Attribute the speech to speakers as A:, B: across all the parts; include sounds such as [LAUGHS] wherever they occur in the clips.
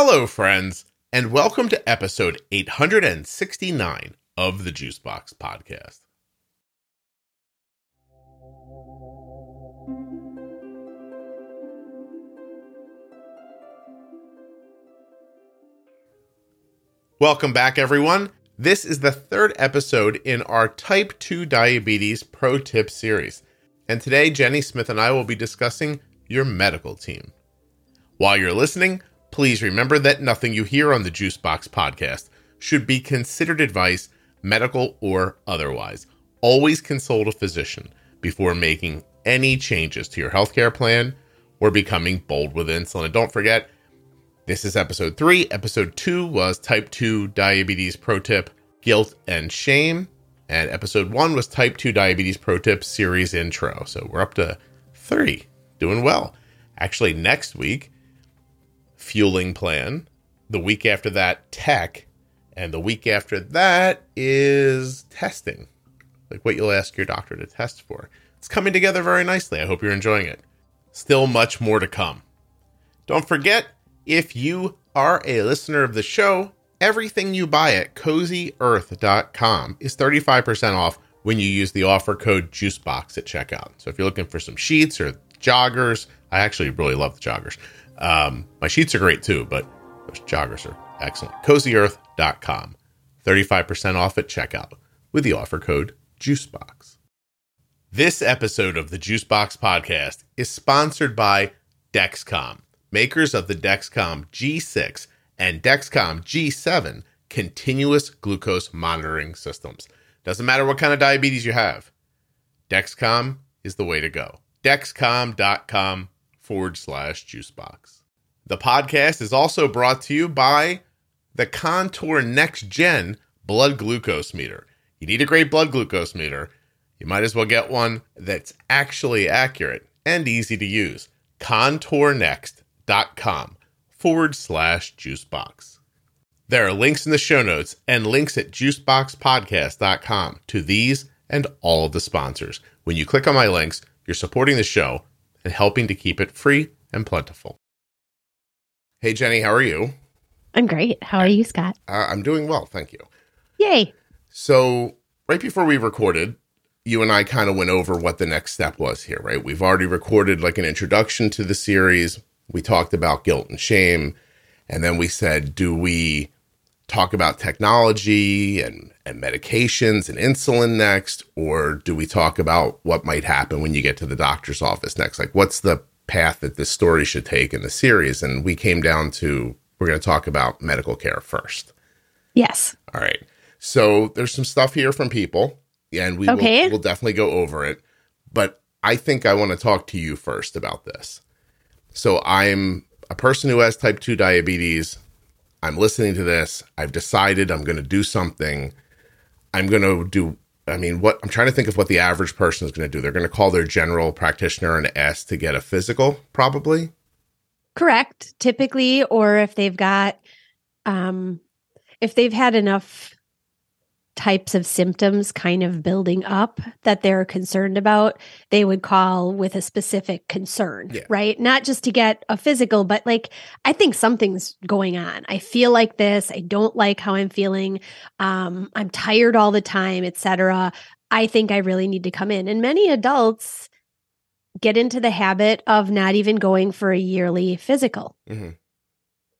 A: Hello, friends, and welcome to episode 869 of the Juicebox Podcast. Welcome back, everyone. This is the third episode in our Type 2 Diabetes Pro Tip series. And today, Jenny Smith and I will be discussing your medical team. While you're listening, please remember that nothing you hear on the Juicebox podcast should be considered advice, medical or otherwise. Always consult a physician before making any changes to your healthcare plan or becoming bold with insulin. And don't forget, this is episode three. Episode two was type 2 diabetes pro tip, guilt and shame. And episode one was type 2 diabetes pro tip series intro. So we're up to three. Doing well. Actually, next week, fueling plan. The week after that, tech. And the week after that is testing, like what you'll ask your doctor to test for. It's coming together very nicely. I hope you're enjoying it. Still much more to come. Don't forget, if you are a listener of the show, everything you buy at cozyearth.com is 35% off when you use the offer code JUICEBOX at checkout. So if you're looking for some sheets or joggers, I actually really love the joggers. Um, my sheets are great too, but those joggers are excellent. CozyEarth.com. 35% off at checkout with the offer code JUICEBOX. This episode of the Juicebox podcast is sponsored by Dexcom makers of the Dexcom G6 and Dexcom G7 continuous glucose monitoring systems. Doesn't matter what kind of diabetes you have, Dexcom is the way to go. Dexcom.com forward slash juicebox. The podcast is also brought to you by the Contour Next Gen blood glucose meter. You need a great blood glucose meter. You might as well get one that's actually accurate and easy to use. Contour Next com forward slash juicebox. There are links in the show notes and links at juiceboxpodcast.com to these and all of the sponsors. When you click on my links, you're supporting the show and helping to keep it free and plentiful. Hey, Jenny, how are you?
B: I'm great. How are you, Scott?
A: Uh, I'm doing well, thank you.
B: Yay.
A: So, right before we recorded, you and I kind of went over what the next step was here, right? We've already recorded like an introduction to the series we talked about guilt and shame. And then we said, do we talk about technology and, and medications and insulin next? Or do we talk about what might happen when you get to the doctor's office next? Like, what's the path that this story should take in the series? And we came down to we're going to talk about medical care first.
B: Yes.
A: All right. So there's some stuff here from people, and we okay. will we'll definitely go over it. But I think I want to talk to you first about this. So I'm a person who has type 2 diabetes. I'm listening to this. I've decided I'm going to do something. I'm going to do, I mean, what I'm trying to think of what the average person is going to do. They're going to call their general practitioner and ask to get a physical, probably.
B: Correct. Typically, or if they've got, um, if they've had enough types of symptoms kind of building up that they're concerned about, they would call with a specific concern, yeah. right? Not just to get a physical, but like, I think something's going on. I feel like this. I don't like how I'm feeling. Um, I'm tired all the time, etc. I think I really need to come in. And many adults get into the habit of not even going for a yearly physical. Mm-hmm.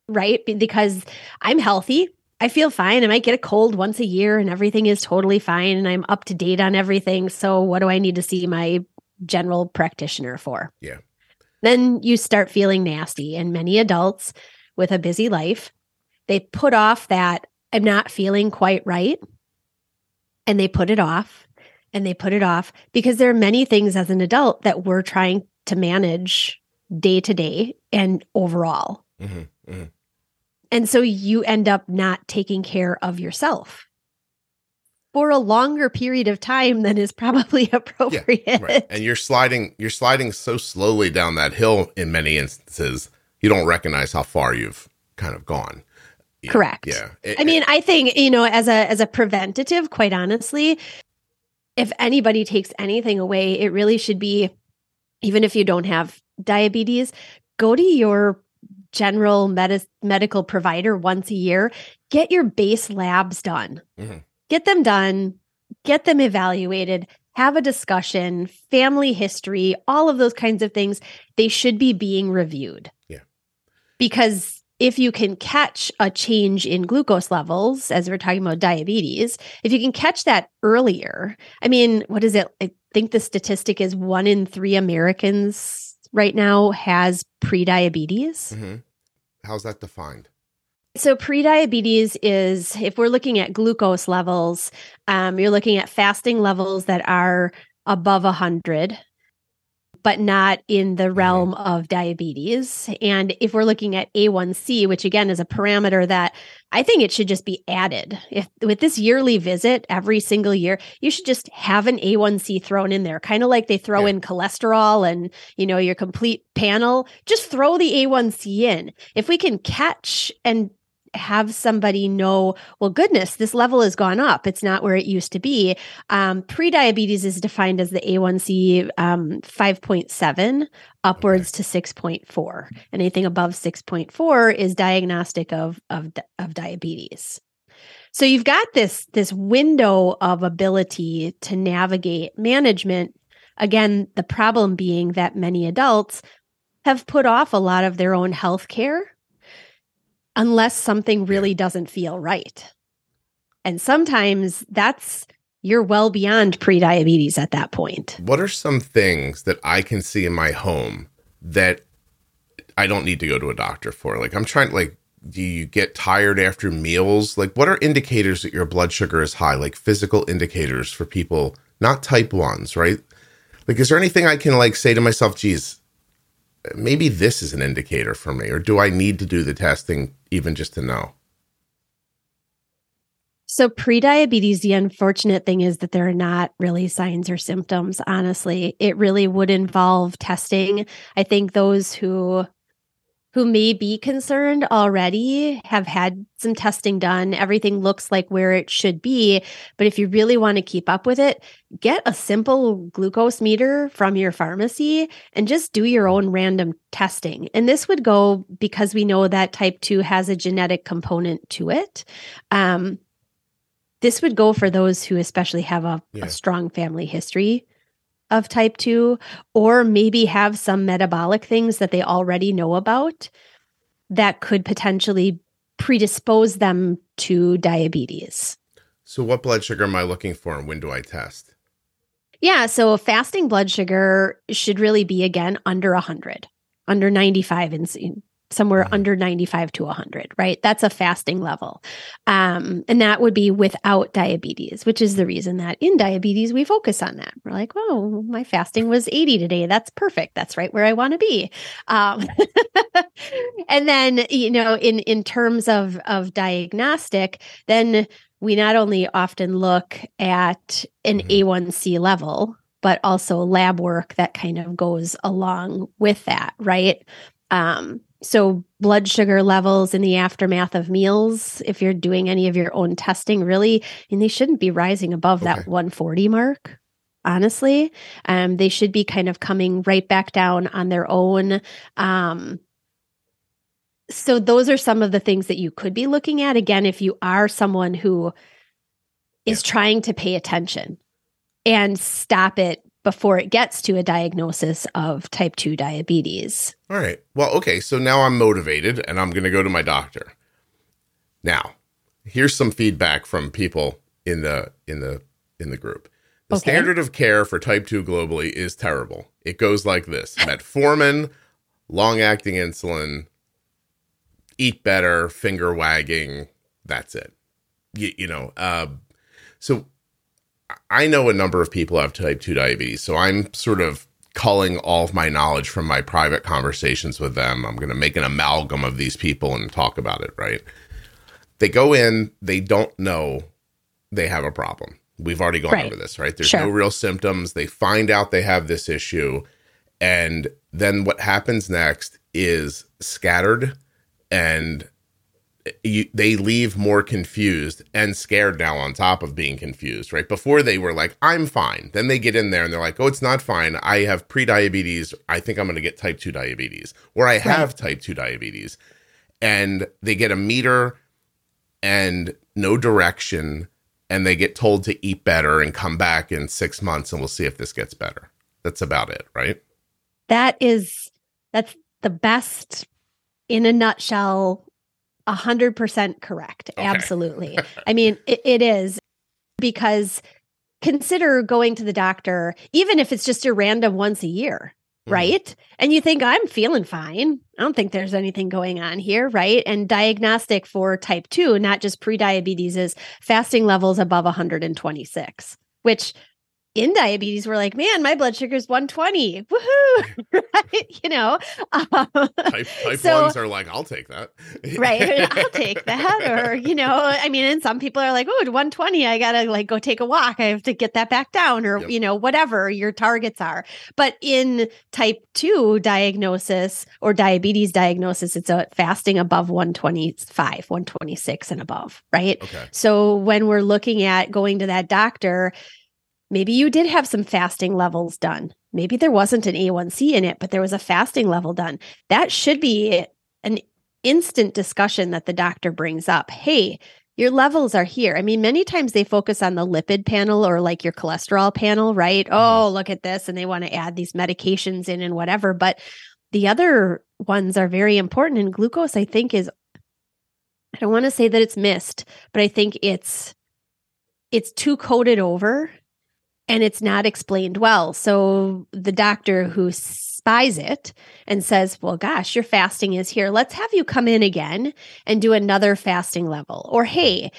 B: Right? Because I'm healthy. I feel fine. I might get a cold once a year and everything is totally fine and I'm up to date on everything. So what do I need to see my general practitioner for?
A: Yeah.
B: Then you start feeling nasty and many adults with a busy life, they put off that I'm not feeling quite right and they put it off and they put it off because there are many things as an adult that we're trying to manage day to day and overall. Mm-hmm, mm-hmm. And so you end up not taking care of yourself for a longer period of time than is probably [LAUGHS] appropriate. Yeah, right.
A: And you're sliding you're sliding so slowly down that hill in many instances, you don't recognize how far you've kind of gone.
B: Correct.
A: Yeah.
B: It, I mean, I think, you know, as a as a preventative, quite honestly, if anybody takes anything away, it really should be even if you don't have diabetes, go to your general med- medical provider once a year, get your base labs done. Mm-hmm. Get them done, get them evaluated, have a discussion, family history, all of those kinds of things. They should be being reviewed.
A: Yeah.
B: Because if you can catch a change in glucose levels, as we're talking about diabetes, if you can catch that earlier, I mean, what is it? I think the statistic is one in three Americans right now has prediabetes.
A: Mm-hmm. How's that defined?
B: So, prediabetes is if we're looking at glucose levels, um, you're looking at fasting levels that are above 100 but not in the mm-hmm. realm of diabetes. And if we're looking at A1C, which again is a parameter that I think it should just be added. If with this yearly visit every single year, you should just have an A1C thrown in there, kind of like they throw yeah. in cholesterol and, you know, your complete panel. Just throw the A1C in. If we can catch and have somebody know, well, goodness, this level has gone up. It's not where it used to be. Um, prediabetes is defined as the A1C um, 5.7 upwards to 6.4. Anything above 6.4 is diagnostic of, of, of diabetes. So you've got this, this window of ability to navigate management. Again, the problem being that many adults have put off a lot of their own health care unless something really doesn't feel right. And sometimes that's you're well beyond prediabetes at that point.
A: What are some things that I can see in my home that I don't need to go to a doctor for? Like I'm trying like do you get tired after meals? Like what are indicators that your blood sugar is high? Like physical indicators for people, not type 1s, right? Like is there anything I can like say to myself, geez, maybe this is an indicator for me or do I need to do the testing even just to know?
B: So, prediabetes, the unfortunate thing is that there are not really signs or symptoms, honestly. It really would involve testing. I think those who who may be concerned already have had some testing done. Everything looks like where it should be. But if you really want to keep up with it, get a simple glucose meter from your pharmacy and just do your own random testing. And this would go because we know that type 2 has a genetic component to it. Um, this would go for those who especially have a, yeah. a strong family history of type 2 or maybe have some metabolic things that they already know about that could potentially predispose them to diabetes.
A: So, what blood sugar am I looking for and when do I test?
B: Yeah, so fasting blood sugar should really be again under 100, under 95 and somewhere mm-hmm. under 95 to 100 right? That's a fasting level. Um, and that would be without diabetes which is the reason that in diabetes we focus on that. We're like oh my fasting was 80 today. That's perfect. That's right where i want to be. Um, [LAUGHS] and then you know in in terms of of diagnostic then we not only often look at an mm-hmm. a1c level but also lab work that kind of goes along with that right? Um, so blood sugar levels in the aftermath of meals if you're doing any of your own testing really and they shouldn't be rising above okay. that 140 mark honestly um, they should be kind of coming right back down on their own um, so those are some of the things that you could be looking at again if you are someone who is yeah. trying to pay attention and stop it before it gets to a diagnosis of type 2 diabetes.
A: All right. Well, okay. So now I'm motivated and I'm going to go to my doctor. Now, here's some feedback from people in the in the in the group. The okay. standard of care for type 2 globally is terrible. It goes like this: [LAUGHS] metformin, long-acting insulin, eat better, finger wagging, that's it. You, you know, uh, so I know a number of people have type 2 diabetes, so I'm sort of culling all of my knowledge from my private conversations with them. I'm going to make an amalgam of these people and talk about it, right? They go in, they don't know they have a problem. We've already gone right. over this, right? There's sure. no real symptoms. They find out they have this issue. And then what happens next is scattered and you, they leave more confused and scared now on top of being confused, right? Before they were like, I'm fine. Then they get in there and they're like, oh, it's not fine. I have pre-diabetes. I think I'm going to get type 2 diabetes or I have type 2 diabetes. And they get a meter and no direction and they get told to eat better and come back in 6 months and we'll see if this gets better. That's about it, right?
B: That is that's the best in a nutshell a hundred percent correct. Okay. Absolutely. I mean, [LAUGHS] it, it is because consider going to the doctor, even if it's just a random once a year, mm. right? And you think, I'm feeling fine. I don't think there's anything going on here, right? And diagnostic for type 2, not just prediabetes, is fasting levels above 126, which in diabetes we're like man my blood sugar is 120 woohoo. [LAUGHS] Right? You know?
A: Um, type, type so, ones are like i'll take that.
B: Right? [LAUGHS] I'll [LAUGHS] take that. Or you know i mean and some people are like oh 120 i gotta like go take a walk. I have to get that back down or yep. you know whatever your targets are. But in type 2 diagnosis or diabetes diagnosis it's a fasting above 125 126 and above right? Okay. so when we're looking at going to that doctor Maybe you did have some fasting levels done. Maybe there wasn't an A1C in it, but there was a fasting level done. That should be an instant discussion that the doctor brings up. Hey, your levels are here. I mean, many times they focus on the lipid panel or like your cholesterol panel, right? Mm-hmm. Oh, look at this. And they want to add these medications in and whatever. But the other ones are very important. And glucose, I think, is, I don't want to say that it's missed, but I think it's, it's too coated over and it's not explained well. So the doctor who spies it and says, Well, gosh, your fasting is here. Let's have you come in again and do another fasting level. Or, hey,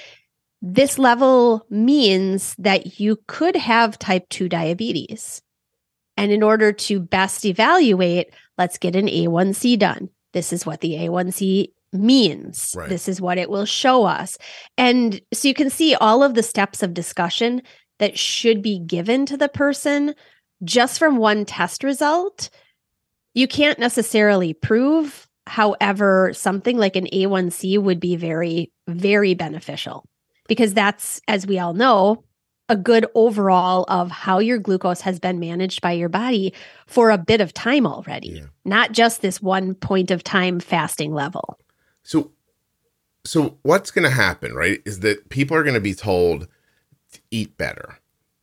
B: this level means that you could have type 2 diabetes. And in order to best evaluate, let's get an A1C done. This is what the A1C means. Right. This is what it will show us. And so you can see all of the steps of discussion that should be given to the person just from one test result, you can't necessarily prove. However, something like an A1C would be very, very beneficial because that's, as we all know, a good overall of how your glucose has been managed by your body for a bit of time already, yeah. not just this one point of time fasting level.
A: So, so what's going to happen, right? Is that people are going to be told eat better.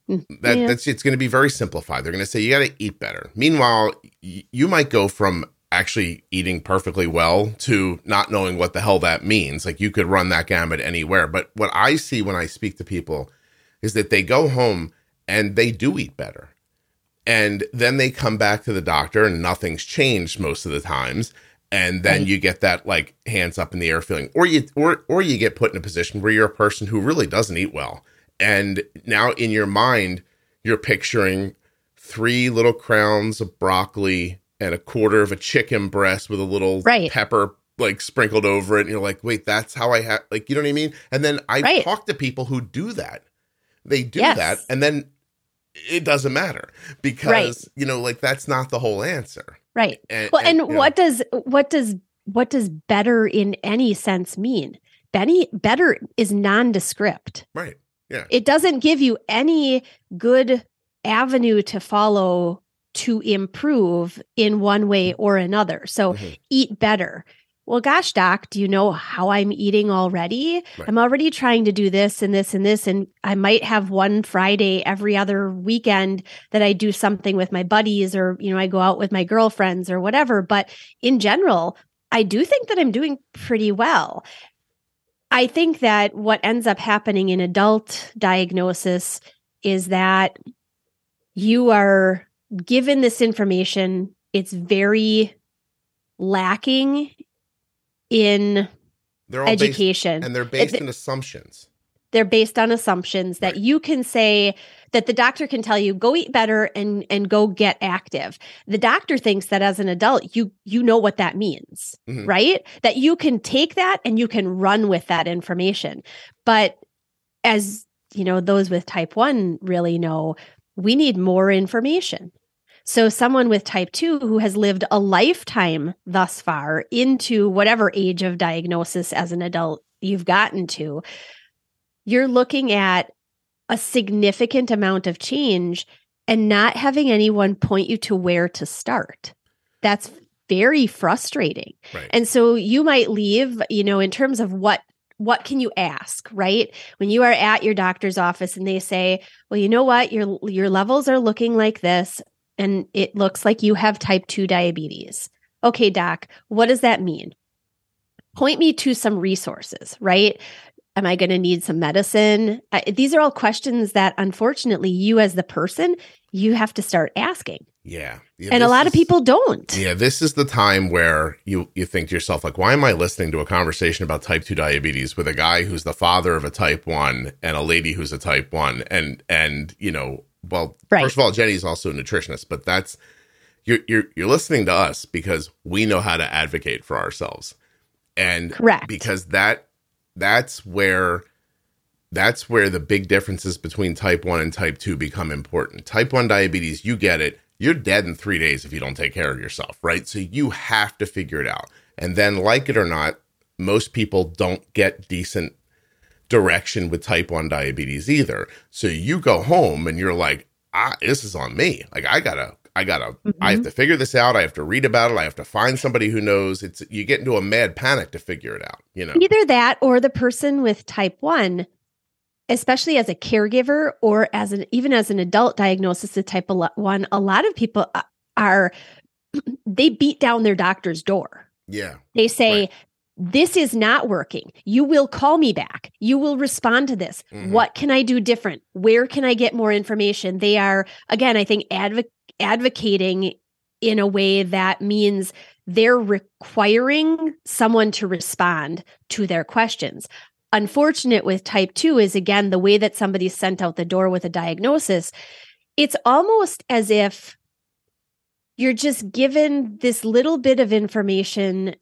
A: Mm, that yeah. that's it's going to be very simplified. They're going to say you got to eat better. Meanwhile, y- you might go from actually eating perfectly well to not knowing what the hell that means. Like you could run that gamut anywhere. But what I see when I speak to people is that they go home and they do eat better. And then they come back to the doctor and nothing's changed most of the times and then right. you get that like hands up in the air feeling or you or or you get put in a position where you're a person who really doesn't eat well and now in your mind, you're picturing three little crowns of broccoli and a quarter of a chicken breast with a little right. pepper like sprinkled over it. And you're like, wait, that's how I have, like, you know what I mean? And then I right. talk to people who do that. They do yes. that. And then it doesn't matter because, right. you know, like that's not the whole answer.
B: Right. And, well, and, and what know. does, what does, what does better in any sense mean? Benny, better is nondescript.
A: Right. Yeah.
B: It doesn't give you any good avenue to follow to improve in one way or another. So mm-hmm. eat better. Well, gosh, doc, do you know how I'm eating already? Right. I'm already trying to do this and this and this. And I might have one Friday every other weekend that I do something with my buddies or, you know, I go out with my girlfriends or whatever. But in general, I do think that I'm doing pretty well. I think that what ends up happening in adult diagnosis is that you are given this information, it's very lacking in education.
A: Based, and they're based in assumptions.
B: They're based on assumptions that you can say that the doctor can tell you go eat better and and go get active. The doctor thinks that as an adult you you know what that means, mm-hmm. right? That you can take that and you can run with that information. But as you know those with type 1 really know, we need more information. So, someone with type 2 who has lived a lifetime thus far into whatever age of diagnosis as an adult you've gotten to, you're looking at a significant amount of change and not having anyone point you to where to start. That's very frustrating. Right. And so you might leave, you know, in terms of what what can you ask, right? When you are at your doctor's office and they say, "Well, you know what? Your your levels are looking like this and it looks like you have type 2 diabetes." Okay, doc, what does that mean? Point me to some resources, right? Am I going to need some medicine? Uh, these are all questions that unfortunately you as the person, you have to start asking.
A: Yeah.
B: yeah and a lot is, of people don't.
A: Yeah, this is the time where you you think to yourself like why am I listening to a conversation about type 2 diabetes with a guy who's the father of a type 1 and a lady who's a type 1 and and you know, well, right. first of all Jenny's also a nutritionist, but that's you're you're you're listening to us because we know how to advocate for ourselves. And
B: Correct.
A: because that that's where that's where the big differences between type 1 and type 2 become important. Type 1 diabetes, you get it, you're dead in 3 days if you don't take care of yourself, right? So you have to figure it out. And then like it or not, most people don't get decent direction with type 1 diabetes either. So you go home and you're like, ah, this is on me. Like I got to I gotta mm-hmm. I have mm-hmm. to figure this out. I have to read about it. I have to find somebody who knows. It's you get into a mad panic to figure it out, you know.
B: Either that or the person with type 1 especially as a caregiver or as an even as an adult diagnosis of type 1 a lot of people uh, are [CLEARS THROAT] they beat down their doctor's door.
A: Yeah.
B: They say right. this is not working. You will call me back. You will respond to this. Mm-hmm. What can I do different? Where can I get more information? They are again I think advocate advocating in a way that means they're requiring someone to respond to their questions. Unfortunate with type 2 is again the way that somebody's sent out the door with a diagnosis. It's almost as if you're just given this little bit of information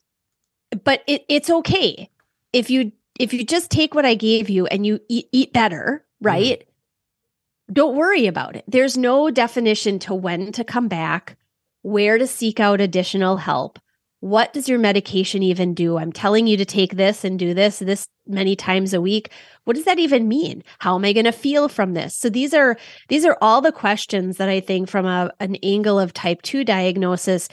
B: but it, it's okay if you if you just take what I gave you and you eat, eat better, mm-hmm. right? Mm don't worry about it. There's no definition to when to come back, where to seek out additional help. What does your medication even do? I'm telling you to take this and do this this many times a week. What does that even mean? How am I going to feel from this? So these are these are all the questions that I think from a, an angle of type 2 diagnosis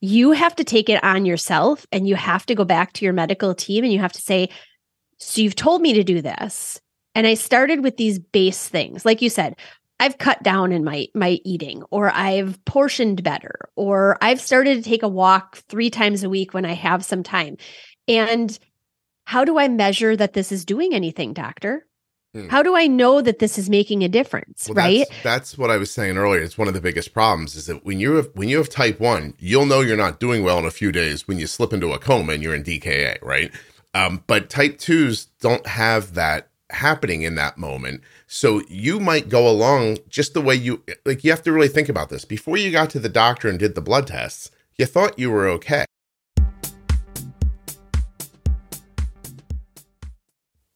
B: you have to take it on yourself and you have to go back to your medical team and you have to say so you've told me to do this and I started with these base things. Like you said, I've cut down in my my eating or I've portioned better or I've started to take a walk 3 times a week when I have some time. And how do I measure that this is doing anything, doctor? Hmm. How do I know that this is making a difference, well, right?
A: That's, that's, what I was saying earlier. It's one of the biggest problems is that when you have when you have type 1, you'll know you're not doing well in a few days when you slip into a coma and you're in DKA, right? Um, but type 2s don't have that happening in that moment. So you might go along just the way you like you have to really think about this. Before you got to the doctor and did the blood tests, you thought you were okay.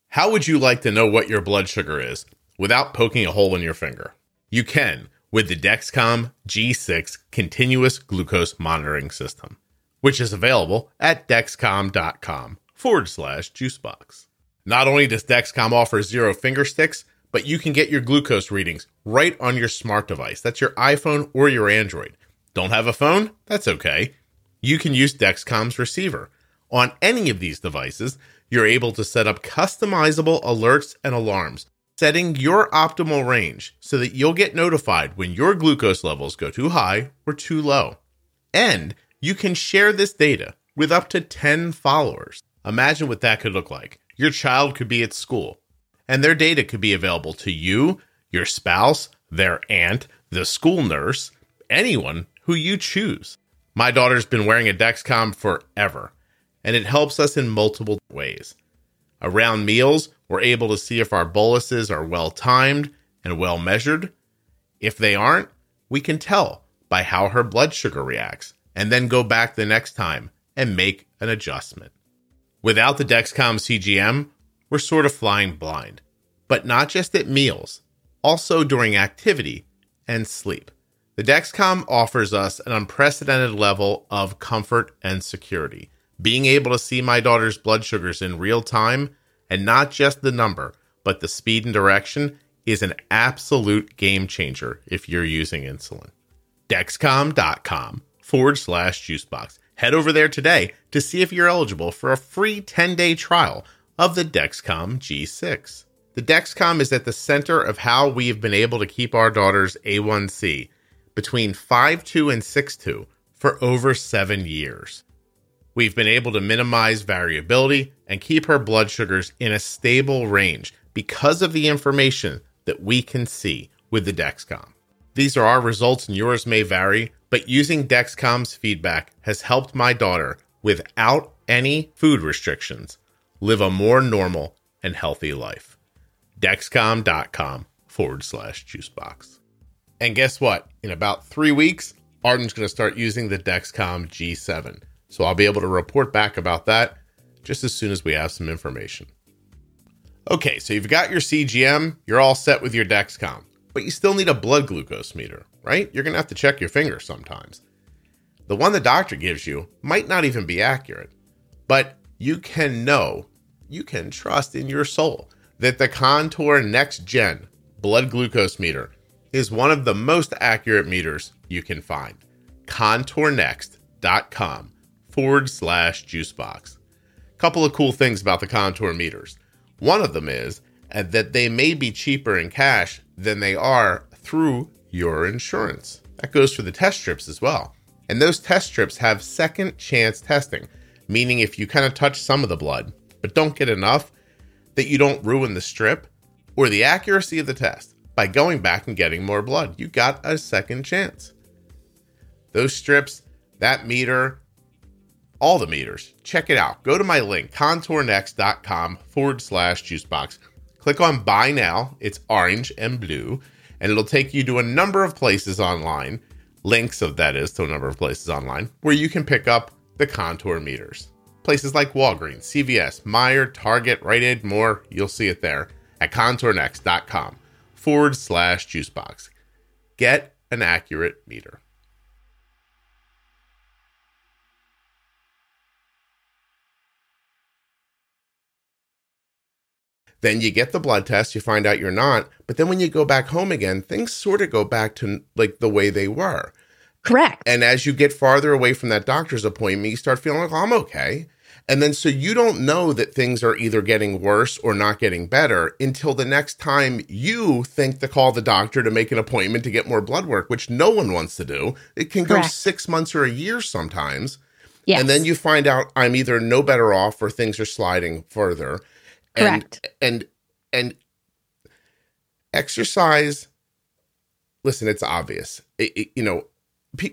A: How would you like to know what your blood sugar is without poking a hole in your finger? You can with the Dexcom G6 continuous glucose monitoring system, which is available at dexcom.com forward slash juicebox. Not only does Dexcom offer zero finger sticks, but you can get your glucose readings right on your smart device. That's your iPhone or your Android. Don't have a phone? That's okay. You can use Dexcom's receiver. On any of these devices, you're able to set up customizable alerts and alarms, setting your optimal range so that you'll get notified when your glucose levels go too high or too low. And you can share this data with up to 10 followers. Imagine what that could look like your child could be at school, and their data could be available to you, your spouse, their aunt, the school nurse, anyone who you choose. My daughter's been wearing a Dexcom forever, and it helps us in multiple ways. Around meals, we're able to see if our boluses are well timed and well measured. If they aren't, we can tell by how her blood sugar reacts, and then go back the next time and make an adjustment. Without the Dexcom CGM, we're sort of flying blind. But not just at meals, also during activity and sleep. The Dexcom offers us an unprecedented level of comfort and security. Being able to see my daughter's blood sugars in real time, and not just the number, but the speed and direction, is an absolute game changer if you're using insulin. Dexcom.com forward slash juicebox. Head over there today to see if you're eligible for a free 10 day trial of the Dexcom G6. The Dexcom is at the center of how we've been able to keep our daughter's A1C between 5.2 and 6.2 for over seven years. We've been able to minimize variability and keep her blood sugars in a stable range because of the information that we can see with the Dexcom. These are our results and yours may vary, but using Dexcom's feedback has helped my daughter without any food restrictions live a more normal and healthy life. Dexcom.com forward slash juicebox. And guess what? In about three weeks, Arden's going to start using the Dexcom G7. So I'll be able to report back about that just as soon as we have some information. Okay, so you've got your CGM, you're all set with your Dexcom, but you still need a blood glucose meter, right? You're going to have to check your finger sometimes. The one the doctor gives you might not even be accurate, but you can know, you can trust in your soul that the Contour Next Gen blood glucose meter is one of the most accurate meters you can find. Contournext.com forward slash juicebox. Couple of cool things about the Contour meters. One of them is that they may be cheaper in cash than they are through your insurance. That goes for the test strips as well. And those test strips have second chance testing, meaning if you kind of touch some of the blood, but don't get enough, that you don't ruin the strip or the accuracy of the test by going back and getting more blood. You got a second chance. Those strips, that meter, all the meters, check it out. Go to my link, contournext.com forward slash juicebox. Click on buy now, it's orange and blue, and it'll take you to a number of places online, links of that is to a number of places online, where you can pick up the contour meters. Places like Walgreens, CVS, Meijer, Target, Rite Aid, more, you'll see it there at contournext.com forward slash juicebox. Get an accurate meter. Then you get the blood test, you find out you're not. But then when you go back home again, things sort of go back to like the way they were.
B: Correct.
A: And as you get farther away from that doctor's appointment, you start feeling like, oh, I'm okay. And then so you don't know that things are either getting worse or not getting better until the next time you think to call the doctor to make an appointment to get more blood work, which no one wants to do. It can Correct. go six months or a year sometimes. Yes. And then you find out I'm either no better off or things are sliding further. And, Correct. And and exercise. Listen, it's obvious. It, it, you know,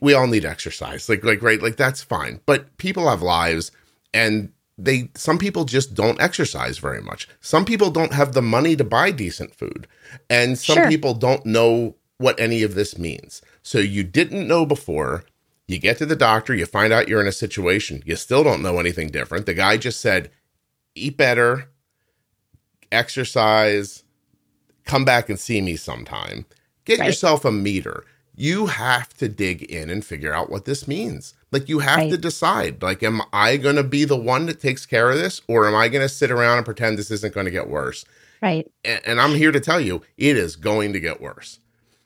A: we all need exercise. Like like right, like that's fine. But people have lives and they some people just don't exercise very much. Some people don't have the money to buy decent food. And some sure. people don't know what any of this means. So you didn't know before, you get to the doctor, you find out you're in a situation, you still don't know anything different. The guy just said, "Eat better, exercise, come back and see me sometime." Get right. yourself a meter. You have to dig in and figure out what this means. Like you have right. to decide, like, am I going to be the one that takes care of this or am I going to sit around and pretend this isn't going to get worse?
B: Right.
A: And, and, I'm here to tell you, it is going to get worse.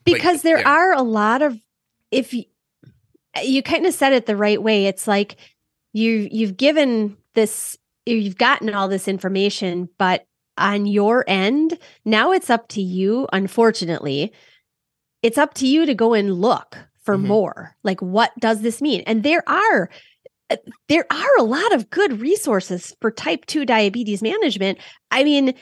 B: Because like, there yeah. are a lot of, if you, you kind of said it the right way, it's like you, you've given this, you've gotten all this information, but on your end, now it's up to you, unfortunately, it's up to you to go and look for mm-hmm. more. Like, what does this mean? And there are uh, there are a lot of good resources for type 2 diabetes management. I mean,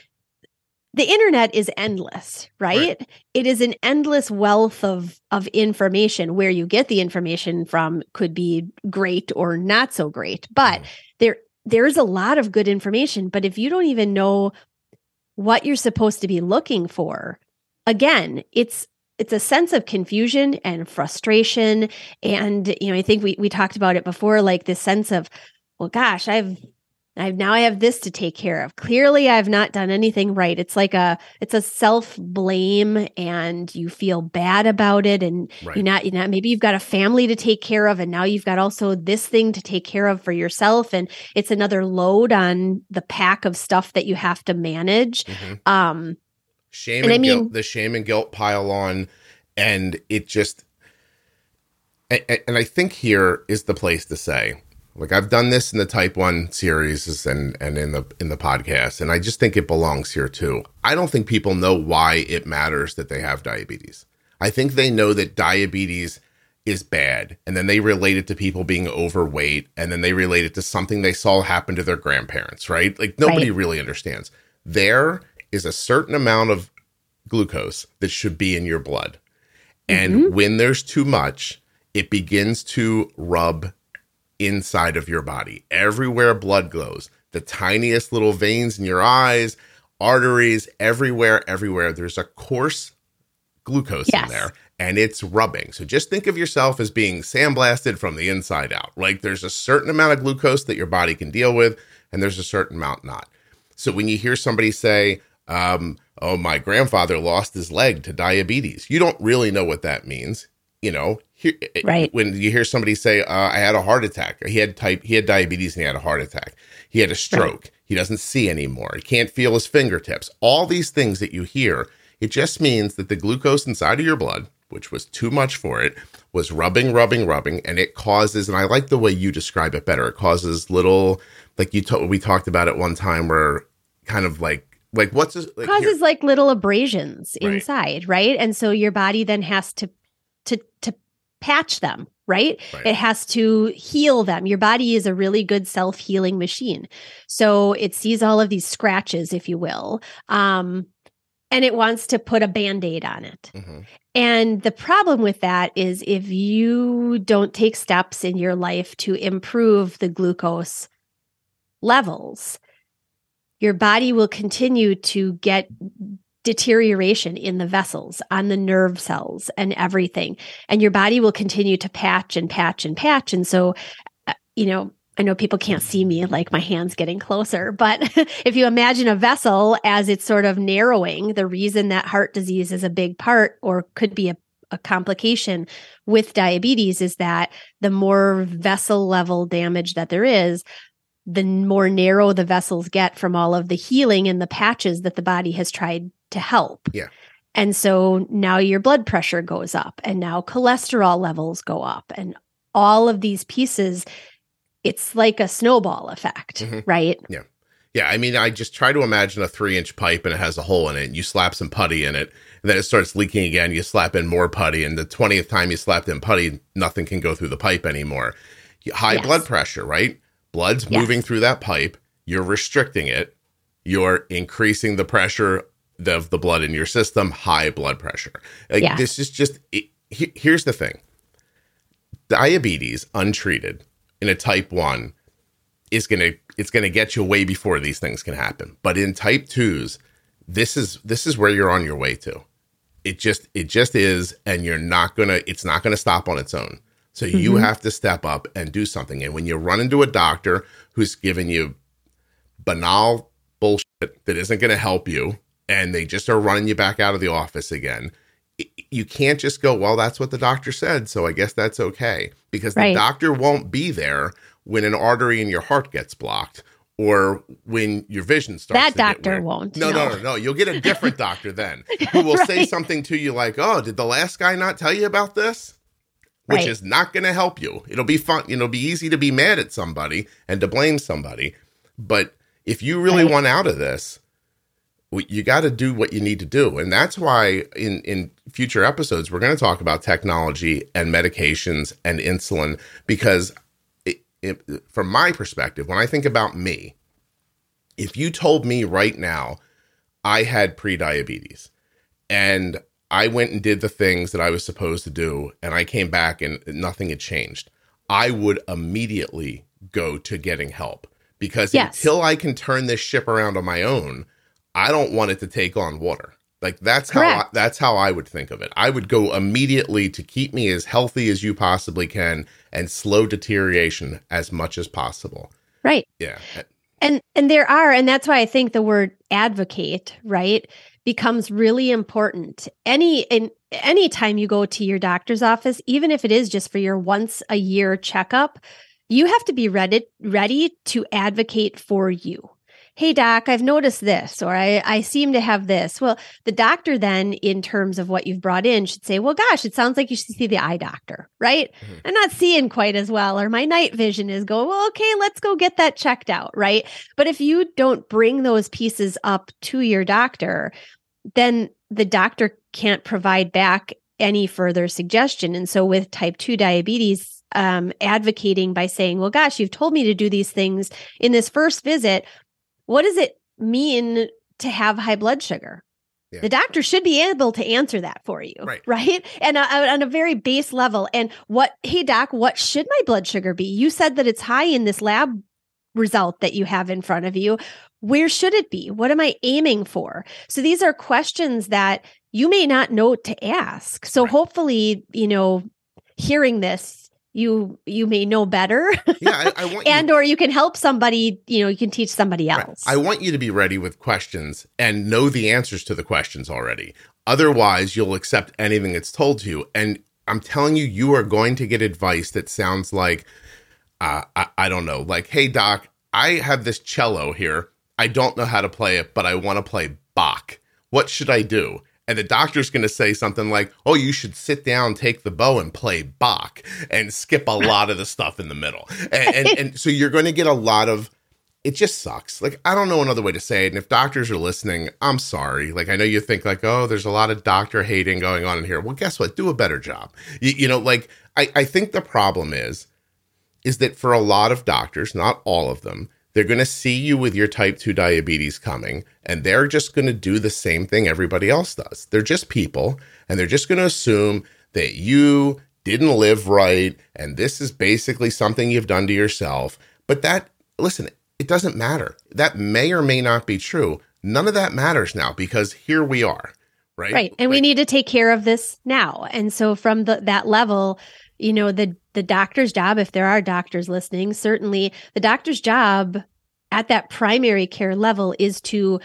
B: the internet is endless, right? right? It is an endless wealth of of information where you get the information from could be great or not so great. But mm. there there's a lot of good information, but if you don't even know what you're supposed to be looking for, again, it's it's a sense of confusion and frustration. And you know i think we we talked about it before like this sense of well gosh i've I've now I have this to take care of. Clearly I've not done anything right. It's like a it's a self-blame and you feel bad about it and
A: Right.
B: you're not you know maybe you've got a family to take care of and now you've got also this thing to take care of for yourself and it's another load on the pack of stuff that you have to manage.
A: Mhm.
B: Um
A: Shame
B: And
A: and,
B: I
A: guilt,
B: mean-
A: the shame and guilt pile on, and it just, and, and I think here is the place to say, like I've done this in the Type One series and and in the in the podcast, and I just think it belongs here too. I don't think people know why it matters that they have diabetes. I think they know that diabetes is bad, and then they relate it to people being overweight, and then they relate it to something they saw happen to their grandparents, right? Like nobody
B: Right.
A: really understands. There is a certain amount of glucose that should be in your blood. And mm-hmm. when there's too much, it begins to rub inside of your body. Everywhere blood goes, the tiniest little veins in your eyes, arteries, everywhere, everywhere. There's a coarse glucose
B: Yes.
A: in there and it's rubbing. So just think of yourself as being sandblasted from the inside out. Like there's a certain amount of glucose that your body can deal with, and there's a certain amount not. So when you hear somebody say, um, oh, my grandfather lost his leg to diabetes, you don't really know what that means. You know, Here-
B: Right.
A: when you hear somebody say, uh, I had a heart attack, he had type, he had diabetes and he had a heart attack. He had a stroke. He doesn't see anymore. He can't feel his fingertips. All these things that you hear, it just means that the glucose inside of your blood, which was too much for it, was rubbing, rubbing, rubbing, and it causes. And I like the way you describe it better. It causes little, like you we talked about it one time, where kind of like like what's this, like here-
B: causes like little abrasions
A: Right.
B: inside, right? And so your body then has to to to patch them, right?
A: Right.
B: It has to heal them. Your body is a really good self-healing machine. So it sees all of these scratches, if you will. Um and it wants to put a band-aid on it.
A: Mhm.
B: And the problem with that is if you don't take steps in your life to improve the glucose levels, your body will continue to get deterioration in the vessels, on the nerve cells, and everything. And your body will continue to patch and patch and patch. And so, uh, you know, I know people can't see me like my hands getting closer, but [LAUGHS] if you imagine a vessel as it's sort of narrowing, the reason that heart disease is a big part or could be a, a complication with diabetes is that the more vessel level damage that there is, the more narrow the vessels get from all of the healing and the patches that the body has tried to help.
A: Yeah.
B: And so now your blood pressure goes up and now cholesterol levels go up and all of these pieces it's like a snowball effect,
A: Mhm.
B: right?
A: Yeah, Yeah, I mean, I just try to imagine a three inch pipe and it has a hole in it. And you slap some putty in it, and then it starts leaking again. You slap in more putty, and the twentieth time you slap in putty, nothing can go through the pipe anymore. High
B: Yes.
A: blood pressure, right? Blood's
B: Yes.
A: moving through that pipe. You're restricting it. You're increasing the pressure of the blood in your system. High blood pressure. Like,
B: Yes.
A: This is just. It, he- here's the thing. Diabetes untreated in a type one is going to it's going to get you way before these things can happen but in type 2s this is this is where you're on your way to it just it just is and you're not going to it's not going to stop on its own so you
B: Mhm.
A: have to step up and do something and when you run into a doctor who's giving you banal bullshit that isn't going to help you and they just are running you back out of the office again you can't just go well that's what the doctor said so i guess that's okay because
B: Right.
A: the doctor won't be there when an artery in your heart gets blocked or when your vision starts
B: That doctor won't.
A: no, no, no, no. You'll get a different doctor then who [LAUGHS] will say something to you like, "Oh, did the last guy not tell you about this?" Which
B: Right.
A: is not going to help you. It'll be fun. It'll be easy to be mad at somebody and to blame somebody, but if you really
B: Right.
A: want out of this, you got to do what you need to do, and that's why in in future episodes we're going to talk about technology and medications and insulin because it, it, from my perspective, when I think about me, if you told me right now I had pre-diabetes and I went and did the things that I was supposed to do and I came back and nothing had changed, I would immediately go to getting help because
B: Yes.
A: until I can turn this ship around on my own, I don't want it to take on water. Like that's how I, that's how I would think of it. I would go immediately to keep me as healthy as you possibly can and slow deterioration as much as possible.
B: Right.
A: Yeah.
B: And and there are, and that's why I think the word advocate, right, becomes really important. Any in anytime you go to your doctor's office, even if it is just for your once a year checkup, you have to be ready ready to advocate for you hey doc i've noticed this or I, I seem to have this well the doctor then in terms of what you've brought in should say well gosh it sounds like you should see the eye doctor right mm-hmm. i'm not seeing quite as well or my night vision is going well okay let's go get that checked out right but if you don't bring those pieces up to your doctor then the doctor can't provide back any further suggestion and so with type 2 diabetes um, advocating by saying, well, gosh, you've told me to do these things in this first visit what does it mean to have high blood sugar? Yeah. The doctor should be able to answer that for you,
A: right?
B: right? And uh, uh, on a very base level. And what, hey, doc, what should my blood sugar be? You said that it's high in this lab result that you have in front of you. Where should it be? What am I aiming for? So these are questions that you may not know to ask. So right. hopefully, you know, hearing this you you may know better
A: yeah I, I [LAUGHS] want
B: and you, or you can help somebody you know you can teach somebody else
A: right. i want you to be ready with questions and know the answers to the questions already otherwise you'll accept anything that's told to you and i'm telling you you are going to get advice that sounds like uh, I, I don't know like hey doc i have this cello here i don't know how to play it but i want to play bach what should i do and the doctor's going to say something like, "Oh, you should sit down, take the bow, and play Bach, and skip a lot of the stuff in the middle." And, and, [LAUGHS] and so you're going to get a lot of. It just sucks. Like I don't know another way to say it. And if doctors are listening, I'm sorry. Like I know you think like, oh, there's a lot of doctor hating going on in here. Well, guess what? Do a better job. You, you know, like I, I think the problem is, is that for a lot of doctors, not all of them, they're going to see you with your type 2 diabetes coming, and they're just going to do the same thing everybody else does. They're just people, and they're just going to assume that you didn't live right, and this is basically something you've done to yourself. But that, listen, it doesn't matter. That may or may not be true. None of that matters now because here we are. Right.
B: Right. And like, we need to take care of this now. And so from the, that level, you know the the doctor's job if there are doctors listening certainly the doctor's job at that primary care level is to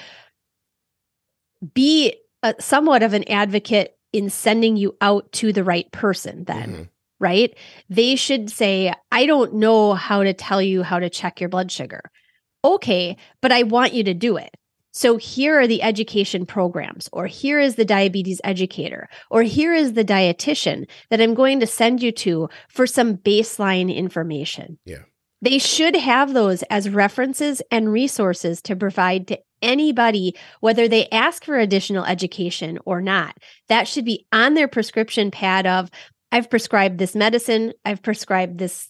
B: be a, somewhat of an advocate in sending you out to the right person then mm-hmm. right? They should say i don't know how to tell you how to check your blood sugar. Okay but i want you to do it so here are the education programs, or here is the diabetes educator, or here is the dietitian that I'm going to send you to for some baseline information.
A: Yeah.
B: They should have those as references and resources to provide to anybody, whether they ask for additional education or not. That should be on their prescription pad of, I've prescribed this medicine, I've prescribed this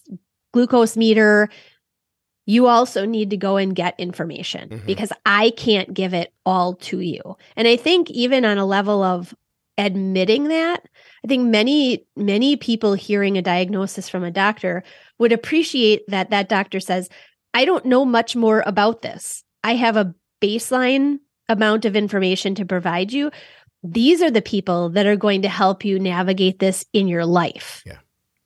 B: glucose meter, you also need to go and get information mm-hmm. because I can't give it all to you. And I think even on a level of admitting that, I think many, many people hearing a diagnosis from a doctor would appreciate that that doctor says, I don't know much more about this. I have a baseline amount of information to provide you. These are the people that are going to help you navigate this in your life.
A: Yeah.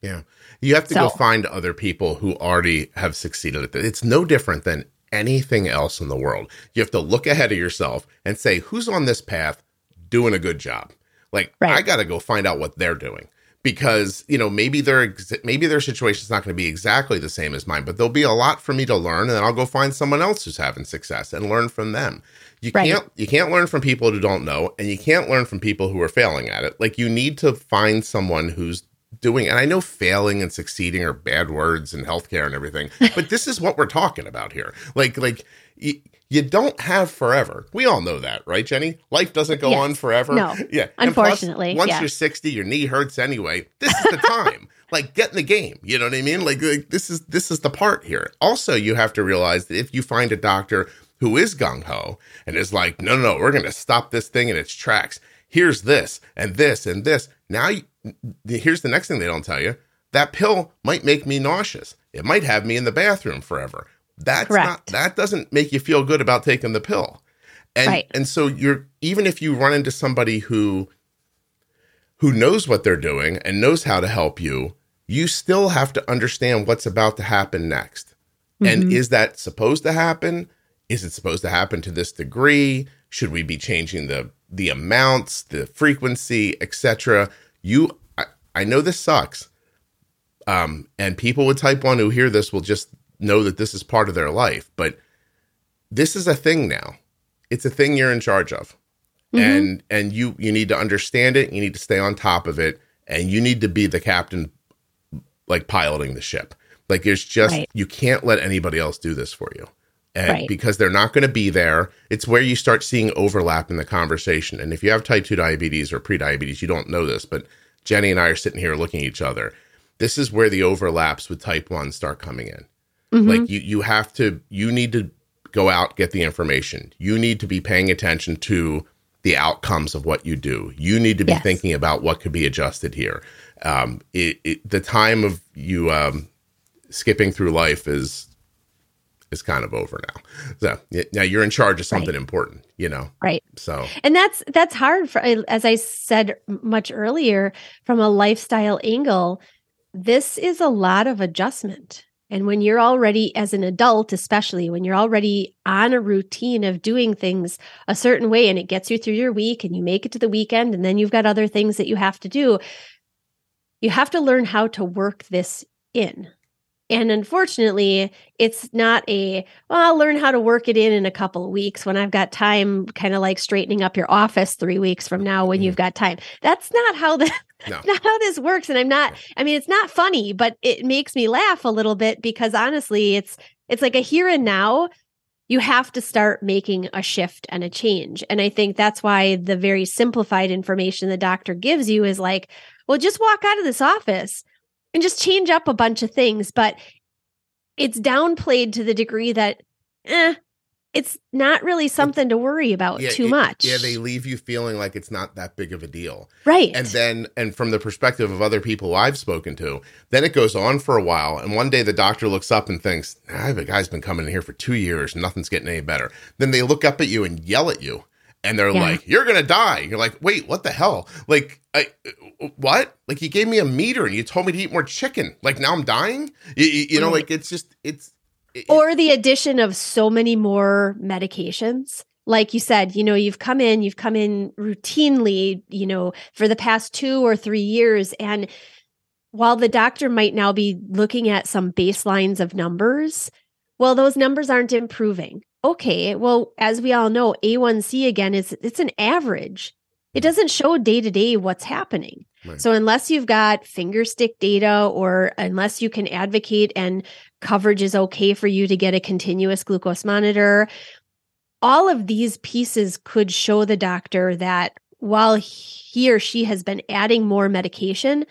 A: Yeah. You have to so, go find other people who already have succeeded at it. It's no different than anything else in the world. You have to look ahead of yourself and say, who's on this path doing a good job? Like, right. I got to go find out what they're doing because you know maybe their maybe their situation's not going to be exactly the same as mine but there'll be a lot for me to learn and then i'll go find someone else who's having success and learn from them you right. can't you can't learn from people who don't know and you can't learn from people who are failing at it like you need to find someone who's doing and I know failing and succeeding are bad words in healthcare and everything, [LAUGHS] but this is what we're talking about here. Like like you, you don't have forever. We all know that, right, Jenny? Life doesn't go yes. on forever.
B: No.
A: Yeah.
B: Unfortunately.
A: Plus, once
B: yeah.
A: you're 60, your knee hurts anyway. This is the [LAUGHS] time. like get in the game. You know what I mean? Like, like this is this is the part here. Also, you have to realize that if you find a doctor who is gung ho and is like, no, no, no, we're going to stop this thing in its tracks. Here's this and this and this. Now here's the next thing they don't tell you that pill might make me nauseous. It might have me in the bathroom forever. That's Correct. not that doesn't make you feel good about taking the pill. And right. and so you're even if you run into somebody who who knows what they're doing and knows how to help you, you still have to understand what's about to happen next. And
B: Mhm.
A: is that supposed to happen? Is it supposed to happen to this degree? Should we be changing the the amounts, the frequency, etc.? You I, I know this sucks. Um, and people with type 1 who hear this will just know that this is part of their life, but this is a thing now. It's a thing you're in charge of.
B: Mhm.
A: And and you you need to understand it, you need to stay on top of it, and you need to be the captain like piloting the ship. Like there's just
B: Right.
A: you can't let anybody else do this for you. And
B: Right.
A: because they're not going to be there, it's where you start seeing overlap in the conversation. And if you have type 2 diabetes or pre-diabetes you don't know this, but Jenny and I are sitting here looking at each other. This is where the overlaps with type 1 start coming in.
B: Mhm.
A: Like you you have to you need to go out get the information. You need to be paying attention to the outcomes of what you do. You need to be
B: Yes.
A: thinking about what could be adjusted here. Um, it, it, the time of you um, skipping through life is is kind of over now. So now you're in charge of something important, you know.
B: Right.
A: So
B: And that's that's hard for as I said much earlier from a lifestyle angle. This is a lot of adjustment. And when you're already as an adult, especially when you're already on a routine of doing things a certain way and it gets you through your week and you make it to the weekend and then you've got other things that you have to do, you have to learn how to work this in. And unfortunately, it's not a, well, I'll learn how to work it in in a couple of weeks when I've got time, kind of like straightening up your office three weeks from now when you've mm-hmm. got time. That's not how the,
A: No. [LAUGHS]
B: not how this works. And I'm not, I mean, it's not funny, but it makes me laugh a little bit because honestly, it's, it's like a here and now. You have to start making a shift and a change. And I think that's why the very simplified information the doctor gives you is like, well, just walk out of this office and just change up a bunch of things. But it's downplayed to the degree that, eh, it's not really something to worry about
A: yeah,
B: too
A: it-
B: much.
A: Yeah, they leave you feeling like it's not that big of a deal.
B: right.
A: And then, and from the perspective of other people I've spoken to, then it goes on for a while. And one day the doctor looks up and thinks, ah, the guy's been coming in here for two years. Nothing's getting any better. Then they look up at you and yell at you. And they're
B: Yeah.
A: like, you're going to die. You're like, wait, what the hell? Like, I, what? Like, you gave me a meter and you told me to eat more chicken. Like, now I'm dying? You, you, you know,
B: mm.
A: like, it's just, it's, it-
B: or the addition of so many more medications like you said you know you've come in you've come in routinely you know for the past 2 or 3 years and while the doctor might now be looking at some baselines of numbers well those numbers aren't improving okay well as we all know A1C again is it's an average it doesn't show day to day what's happening
A: Right.
B: so unless you've got finger stick data or unless you can advocate and coverage is okay for you to get a continuous glucose monitor, all of these pieces could show the doctor that while he or she has been adding more medication,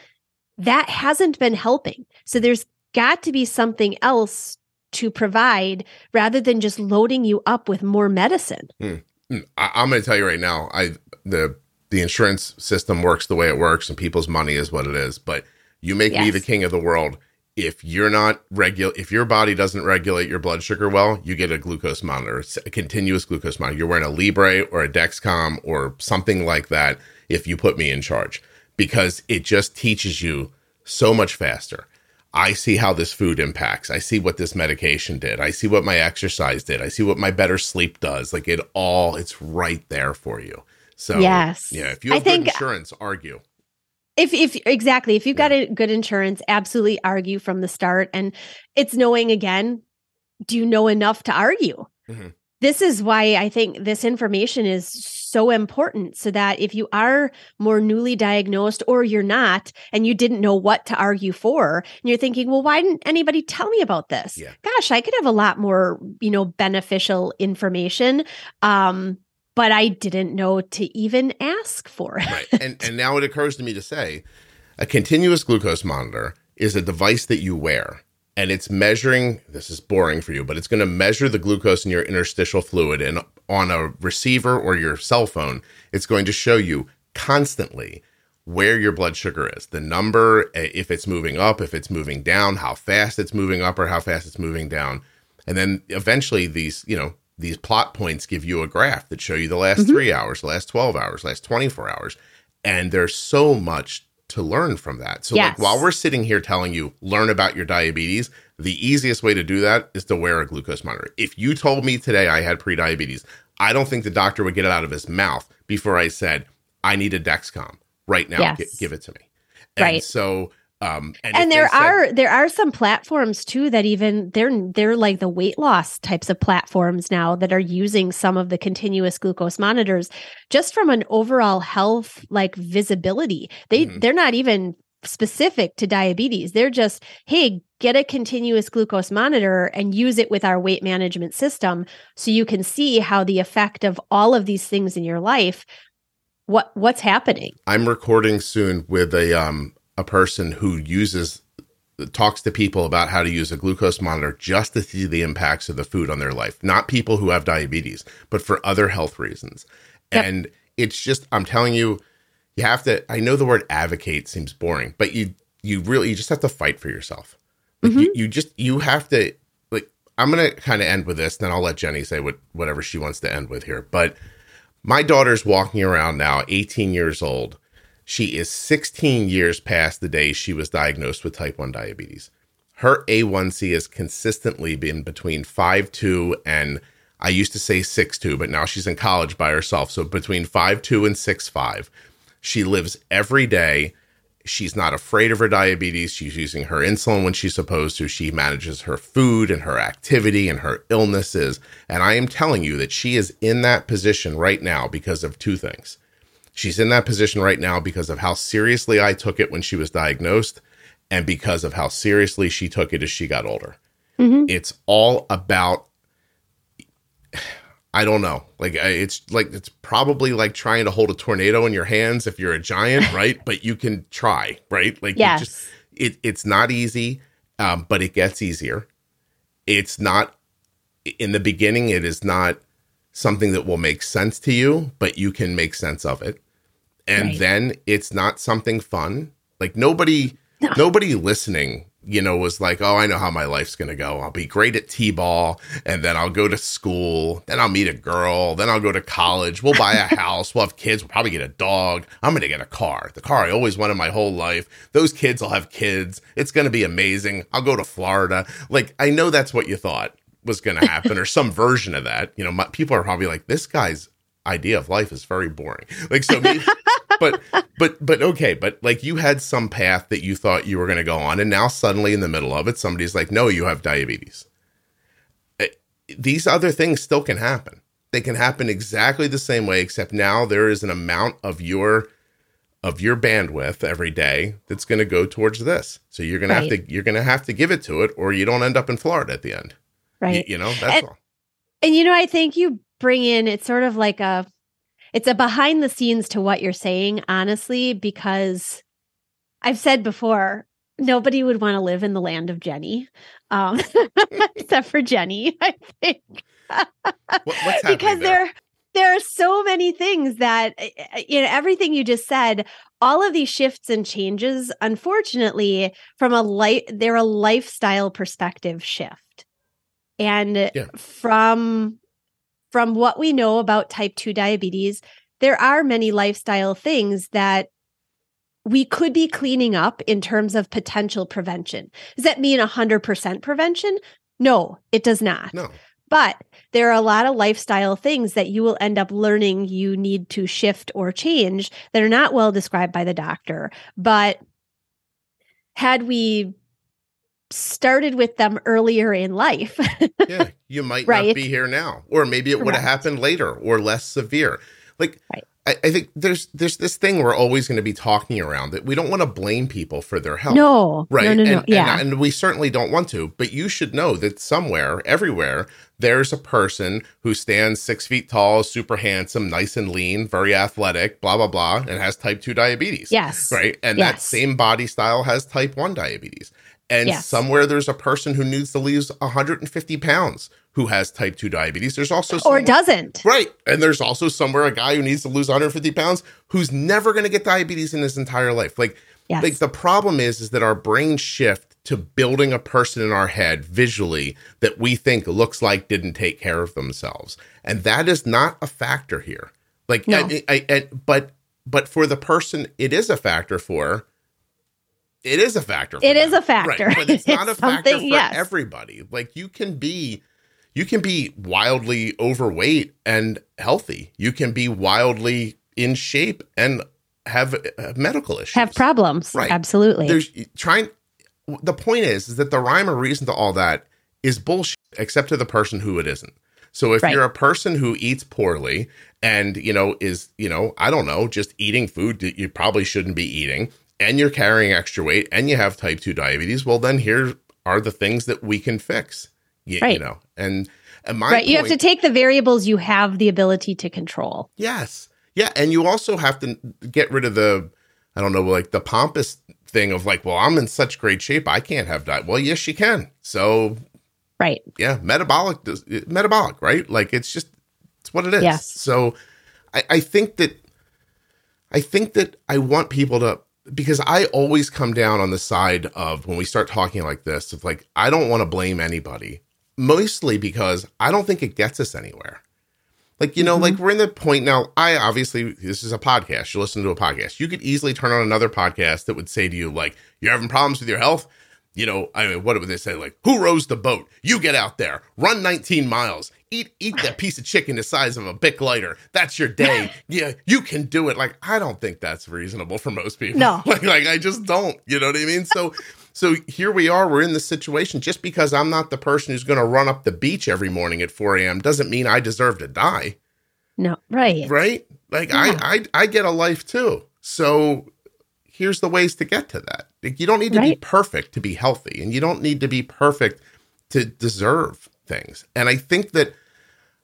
B: that hasn't been helping. So there's got to be something else to provide rather than just loading you up with more medicine.
A: Mm, I, I'm going to tell you right now, I the the insurance system works the way it works, and people's money is what it is. But you make me the king of the world. If you're not regular, if your body doesn't regulate your blood sugar well, you get a glucose monitor, a continuous glucose monitor. You're wearing a Libre or a Dexcom or something like that. If you put me in charge, because it just teaches you so much faster. I see how this food impacts. I see what this medication did. I see what my exercise did. I see what my better sleep does. Like it all, it's right there for you. So
B: Yes.
A: yeah. If you
B: I
A: have good insurance, argue.
B: If if exactly, if you've got a good insurance, absolutely argue from the start and it's knowing again, do you know enough to argue?
A: Mhm.
B: This is why I think this information is so important so that if you are more newly diagnosed or you're not and you didn't know what to argue for and you're thinking, well, why didn't anybody tell me about this?
A: Yeah.
B: Gosh, I could have a lot more, you know, beneficial information. Um, but I didn't know to even ask for it.
A: Right. and and now it occurs to me to say a continuous glucose monitor is a device that you wear and it's measuring this is boring for you, but it's going to measure the glucose in your interstitial fluid and on a receiver or your cell phone, it's going to show you constantly where your blood sugar is, the number, eh, if it's moving up, if it's moving down, how fast it's moving up or how fast it's moving down. And then eventually these, you know, these plot points give you a graph that show you the last
B: Mm-hmm.
A: three hours, the last 12 hours, last 24 hours. And there's so much to learn from that. So
B: Yes.
A: like while we're sitting here telling you learn about your diabetes, The easiest way to do that is to wear a glucose monitor. If you told me today I had prediabetes, I don't think the doctor would get it out of his mouth before I said, I need a Dexcom right now.
B: Yes.
A: G- give it to me. And
B: Right.
A: So, um, and,
B: and there
A: said-
B: are there are some platforms too that even they're they're like the weight loss types of platforms now that are using some of the continuous glucose monitors just from an overall health like visibility. They
A: Mhm.
B: they're not even specific to diabetes. They're just hey get a continuous glucose monitor and use it with our weight management system so you can see how the effect of all of these things in your life what what's happening.
A: I'm recording soon with a um a person who uses talks to people about how to use a glucose monitor just to see the impacts of the food on their life. Not people who have diabetes, but for other health reasons.
B: Yep.
A: And it's just I'm telling you you have to I know the word advocate seems boring, but you you really you just have to fight for yourself. Like you, mm-hmm. you just you have to like I'm gonna kind of end with this, then I'll let Jenny say what whatever she wants to end with here. But my daughter's walking around now, 18 years old. She is 16 years past the day she was diagnosed with type 1 diabetes. Her A1C has consistently been between 5.2 and I used to say 6.2, but now she's in college by herself. So between 5.2 and 6.5. She lives every day. She's not afraid of her diabetes. She's using her insulin when she's supposed to. She manages her food and her activity and her illnesses. And I am telling you that she is in that position right now because of two things. She's in that position right now because of how seriously I took it when she was diagnosed and because of how seriously she took it as she got older.
B: Mhm.
A: It's all about I don't know. Like it's like it's probably like trying to hold a tornado in your hands if you're a giant, [LAUGHS] right? but you can try, right? Like
B: yes
A: just it it's not easy, um, but it gets easier. It's not in the beginning. It is not something that will make sense to you, but you can make sense of it. And
B: Right.
A: then it's not something fun. Like nobody,
B: No.
A: nobody listening, you know, was like, "Oh, I know how my life's gonna go. I'll be great at t-ball, and then I'll go to school. Then I'll meet a girl. Then I'll go to college. We'll buy a [LAUGHS] house. We'll have kids. We'll probably get a dog. I'm gonna get a car. The car I always wanted my whole life. Those kids will have kids. It's gonna be amazing. I'll go to Florida. Like I know that's what you thought was going to happen or some version of that. You know, my, people are probably like, this guy's idea of life is very boring. Like, so, maybe, [LAUGHS] but, but, but okay. But like you had some path that you thought you were going to go on. And now suddenly in the middle of it, somebody's like, no, you have diabetes. Eh, These other things still can happen. They can happen exactly the same way, except now there is an amount of your of your bandwidth every day that's going to go towards this. So you're going to have to you're going to have to give it to it, or you don't end up in Florida at the end. Y-
B: right
A: You, know, that's
B: And-
A: all.
B: And you know, I think you bring in it's sort of like a it's a behind the scenes to what you're saying, honestly, because I've said before, nobody would want to live in the land of Jenny. Um [LAUGHS] except for Jenny, [LAUGHS] I think.
A: What, what's
B: because
A: there?
B: there there are so many things that uh, uh, you know everything you just said all of these shifts and changes unfortunately from a life they're a lifestyle perspective shift and
A: Yeah.
B: from from what we know about type 2 diabetes there are many lifestyle things that we could be cleaning up in terms of potential prevention. Does that mean 100% prevention? No it does not.
A: No,
B: but there are a lot of lifestyle things that you will end up learning you need to shift or change that are not well described by the doctor. But had we started with them earlier in life, [LAUGHS]
A: yeah, you might not be here now, or maybe it would have happened later or less severe. Like,
B: Right.
A: I, I think there's there's this thing we're always going to be talking around that we don't want to blame people for their health.
B: no,
A: Right.
B: no, no, no.
A: and,
B: yeah.
A: And, and we certainly don't want to, but you should know that somewhere, everywhere, there's a person who stands six feet tall, super handsome, nice and lean, very athletic, blah, blah, blah, and has type 2 diabetes.
B: yes.
A: Right. And that same body style has type 1 diabetes. And
B: Yes.
A: somewhere there's a person who needs to lose 150 pounds who has type 2 diabetes. There's also
B: Or doesn't.
A: Right. And there's also somewhere a guy who needs to lose 150 pounds who's never going to get diabetes in his entire life. Like,
B: Yes.
A: like the problem is, is that our brains shift to building a person in our head visually that we think looks like didn't take care of themselves. And that is not a factor here. Like,
B: No.
A: I, I, I, but, but for the person it is a factor for, it is a factor.
B: It them. is a factor,
A: right, but it's [LAUGHS] not it's a factor for yes. everybody. Like you can be, you can be wildly overweight and healthy. You can be wildly in shape and have uh, medical issues,
B: have problems. Right, absolutely.
A: There's trying. The point is, is that the rhyme or reason to all that is bullshit, except to the person who it isn't. So if right. you're a person who eats poorly and, you know, is, you know, I don't know, just eating food that you probably shouldn't be eating and you're carrying extra weight and you have type 2 diabetes, well then here are the things that we can fix. You, right. you know. And, and my
B: Right, point, you have to take the variables you have the ability to control.
A: Yes. Yeah, and you also have to get rid of the I don't know, like the pompous thing of like, well, I'm in such great shape, I can't have diet. Well, yes, you can. So
B: Right.
A: Yeah. Metabolic, metabolic, right? Like it's just, it's what it is.
B: Yes.
A: So I, I think that, I think that I want people to, because I always come down on the side of when we start talking like this, of like, I don't want to blame anybody, mostly because I don't think it gets us anywhere. Like, you know, mm-hmm. like we're in the point now. I obviously, this is a podcast. You listen to a podcast. You could easily turn on another podcast that would say to you, like, you're having problems with your health you know, I mean, what would they say? Like, who rows the boat? You get out there, run 19 miles, eat eat that piece of chicken the size of a Bic lighter. That's your day. [LAUGHS] yeah, you can do it. Like, I don't think that's reasonable for most people.
B: No, [LAUGHS]
A: like, like I just don't. You know what I mean? So, so here we are. We're in this situation. Just because I'm not the person who's going to run up the beach every morning at 4 a.m. doesn't mean I deserve to die.
B: No, right,
A: right. Like yeah. I, I, I get a life too. So here's the ways to get to that. You don't need to right. be perfect to be healthy, and you don't need to be perfect to deserve things. And I think that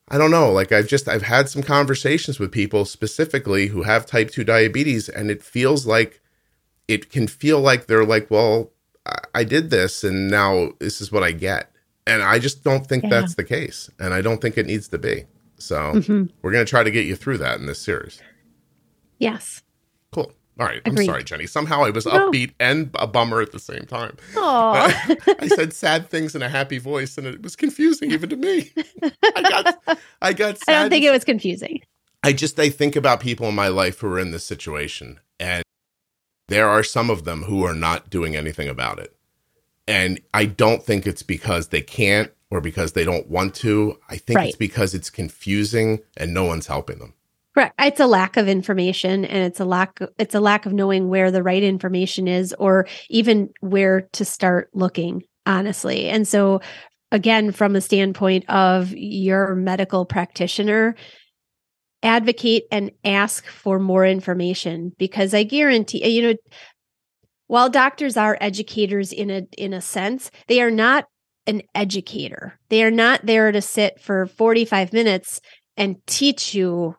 A: I don't know, like I've just I've had some conversations with people specifically who have type 2 diabetes and it feels like it can feel like they're like, well, I did this and now this is what I get. And I just don't think yeah. that's the case. And I don't think it needs to be. So mm-hmm. we're going to try to get you through that in this series.
B: Yes.
A: All right, Agreed. I'm sorry, Jenny. Somehow I was no. upbeat and a bummer at the same time.
B: Aww.
A: I said sad things in a happy voice, and it was confusing even to me. I got, I got.
B: I don't think it was confusing.
A: I just I think about people in my life who are in this situation, and there are some of them who are not doing anything about it, and I don't think it's because they can't or because they don't want to. I think right. it's because it's confusing and no one's helping them.
B: Correct. It's a lack of information and it's a lack it's a lack of knowing where the right information is or even where to start looking, honestly. And so again, from a standpoint of your medical practitioner, advocate and ask for more information because I guarantee you know while doctors are educators in a in a sense, they are not an educator. They are not there to sit for 45 minutes and teach you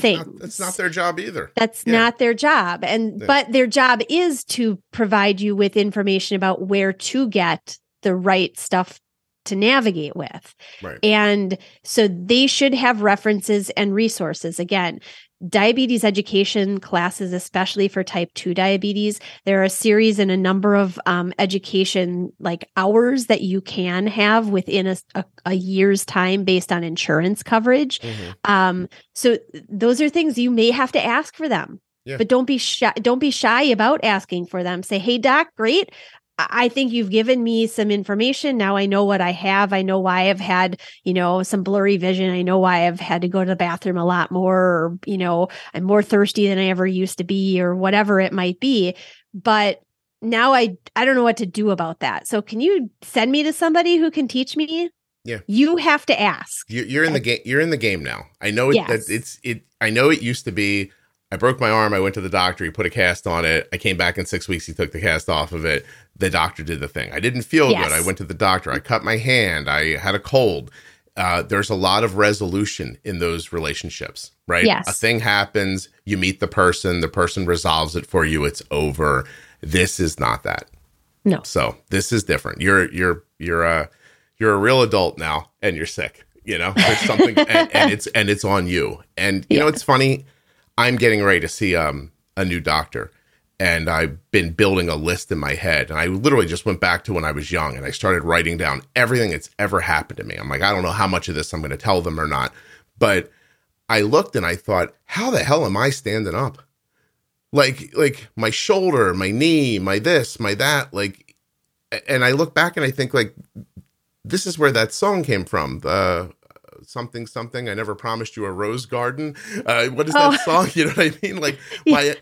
A: things. That's not their job either.
B: That's yeah. not their job. And yeah. but their job is to provide you with information about where to get the right stuff to navigate with.
A: Right.
B: And so they should have references and resources. Again, diabetes education classes, especially for type 2 diabetes, there are a series and a number of um, education like hours that you can have within a, a, a year's time based on insurance coverage. Mm-hmm. Um, so those are things you may have to ask for them. Yeah. But don't be shy. Don't be shy about asking for them. Say, "Hey, doc, great. I think you've given me some information. Now I know what I have. I know why I've had, you know, some blurry vision. I know why I've had to go to the bathroom a lot more, or, you know, I'm more thirsty than I ever used to be, or whatever it might be. But now I I don't know what to do about that. So can you send me to somebody who can teach me?
A: Yeah.
B: You have to ask.
A: You're in the game. You're in the game now. I know it, yes. that it's it. I know it used to be. I broke my arm. I went to the doctor. He put a cast on it. I came back in six weeks. He took the cast off of it the doctor did the thing. I didn't feel yes. good. I went to the doctor. I cut my hand. I had a cold. Uh, there's a lot of resolution in those relationships, right?
B: Yes.
A: A thing happens, you meet the person, the person resolves it for you, it's over. This is not that.
B: No.
A: So this is different. You're you're you're a you're a real adult now, and you're sick. You know, there's something, and, and, it's and it's on you. And you yeah. know, it's funny. I'm getting ready to see um a new doctor, and I've been building a list in my head. And I literally just went back to when I was young and I started writing down everything that's ever happened to me. I'm like, I don't know how much of this I'm going to tell them or not. But I looked and I thought, how the hell am I standing up? like like my shoulder, my knee, my this, my that, like and I look back and I think like this is where that song came from. The something something I never promised you a rose garden. Uh, what is that oh. song? [LAUGHS] You know what I mean? Like [LAUGHS] my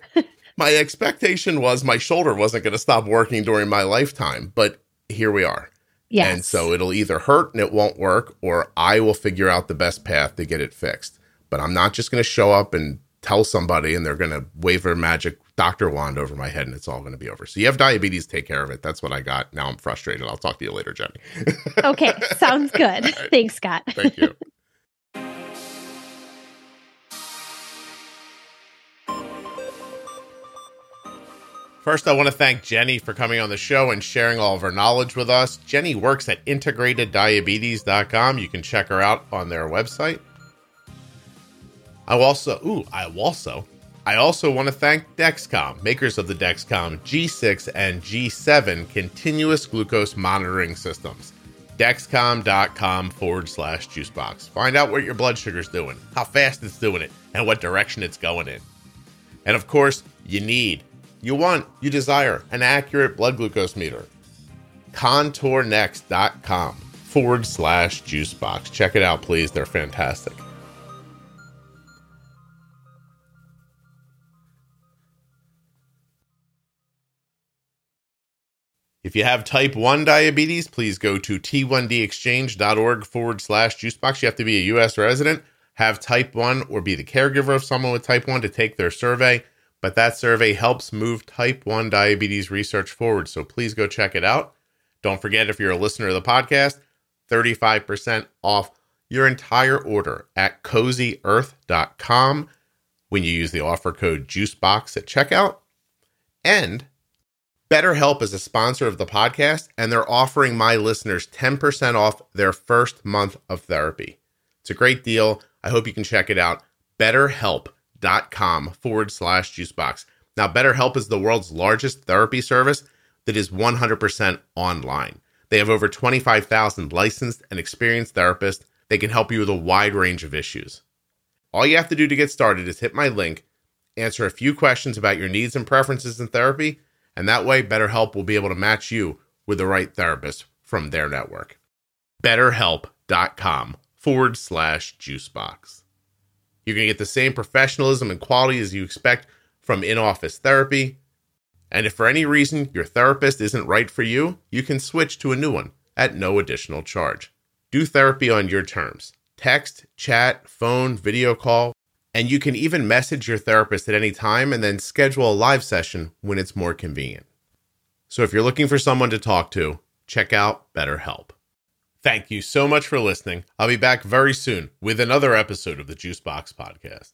A: my expectation was my shoulder wasn't going to stop working during my lifetime, but here we are. Yes. And so it'll either hurt and it won't work, or I will figure out the best path to get it fixed. But I'm not just going to show up and tell somebody and they're going to wave their magic doctor wand over my head and it's all going to be over. So you have diabetes, take care of it. That's what I got. Now I'm frustrated. I'll talk to you later, Jenny. [LAUGHS]
B: okay. Sounds good. Right. Thanks, Scott.
A: Thank you. [LAUGHS] First, I want to thank Jenny for coming on the show and sharing all of her knowledge with us. Jenny works at integrateddiabetes.com. You can check her out on their website. I also, ooh, I also, I also want to thank Dexcom, makers of the Dexcom G6 and G7 continuous glucose monitoring systems. Dexcom.com forward slash juicebox. Find out what your blood sugar's doing, how fast it's doing it, and what direction it's going in. And of course, you need, you want, you desire an accurate blood glucose meter. ContourNext.com forward slash juicebox. Check it out, please. They're fantastic. If you have type 1 diabetes, please go to t1dexchange.org forward slash juicebox. You have to be a U.S. resident, have type 1, or be the caregiver of someone with type 1 to take their survey. But that survey helps move type 1 diabetes research forward. So please go check it out. Don't forget, if you're a listener of the podcast, 35% off your entire order at cozyearth.com when you use the offer code JUICEBOX at checkout. And BetterHelp is a sponsor of the podcast, and they're offering my listeners 10% off their first month of therapy. It's a great deal. I hope you can check it out. BetterHelp.com forward slash juicebox. Now, BetterHelp is the world's largest therapy service that is 100% online. They have over 25,000 licensed and experienced therapists. They can help you with a wide range of issues. All you have to do to get started is hit my link, answer a few questions about your needs and preferences in therapy and that way, BetterHelp will be able to match you with the right therapist from their network. BetterHelp.com forward slash juicebox. You're going to get the same professionalism and quality as you expect from in office therapy. And if for any reason your therapist isn't right for you, you can switch to a new one at no additional charge. Do therapy on your terms text, chat, phone, video call, and you can even message your therapist at any time and then schedule a live session when it's more convenient. So if you're looking for someone to talk to, check out BetterHelp. Thank you so much for listening. I'll be back very soon with another episode of the Juicebox Podcast.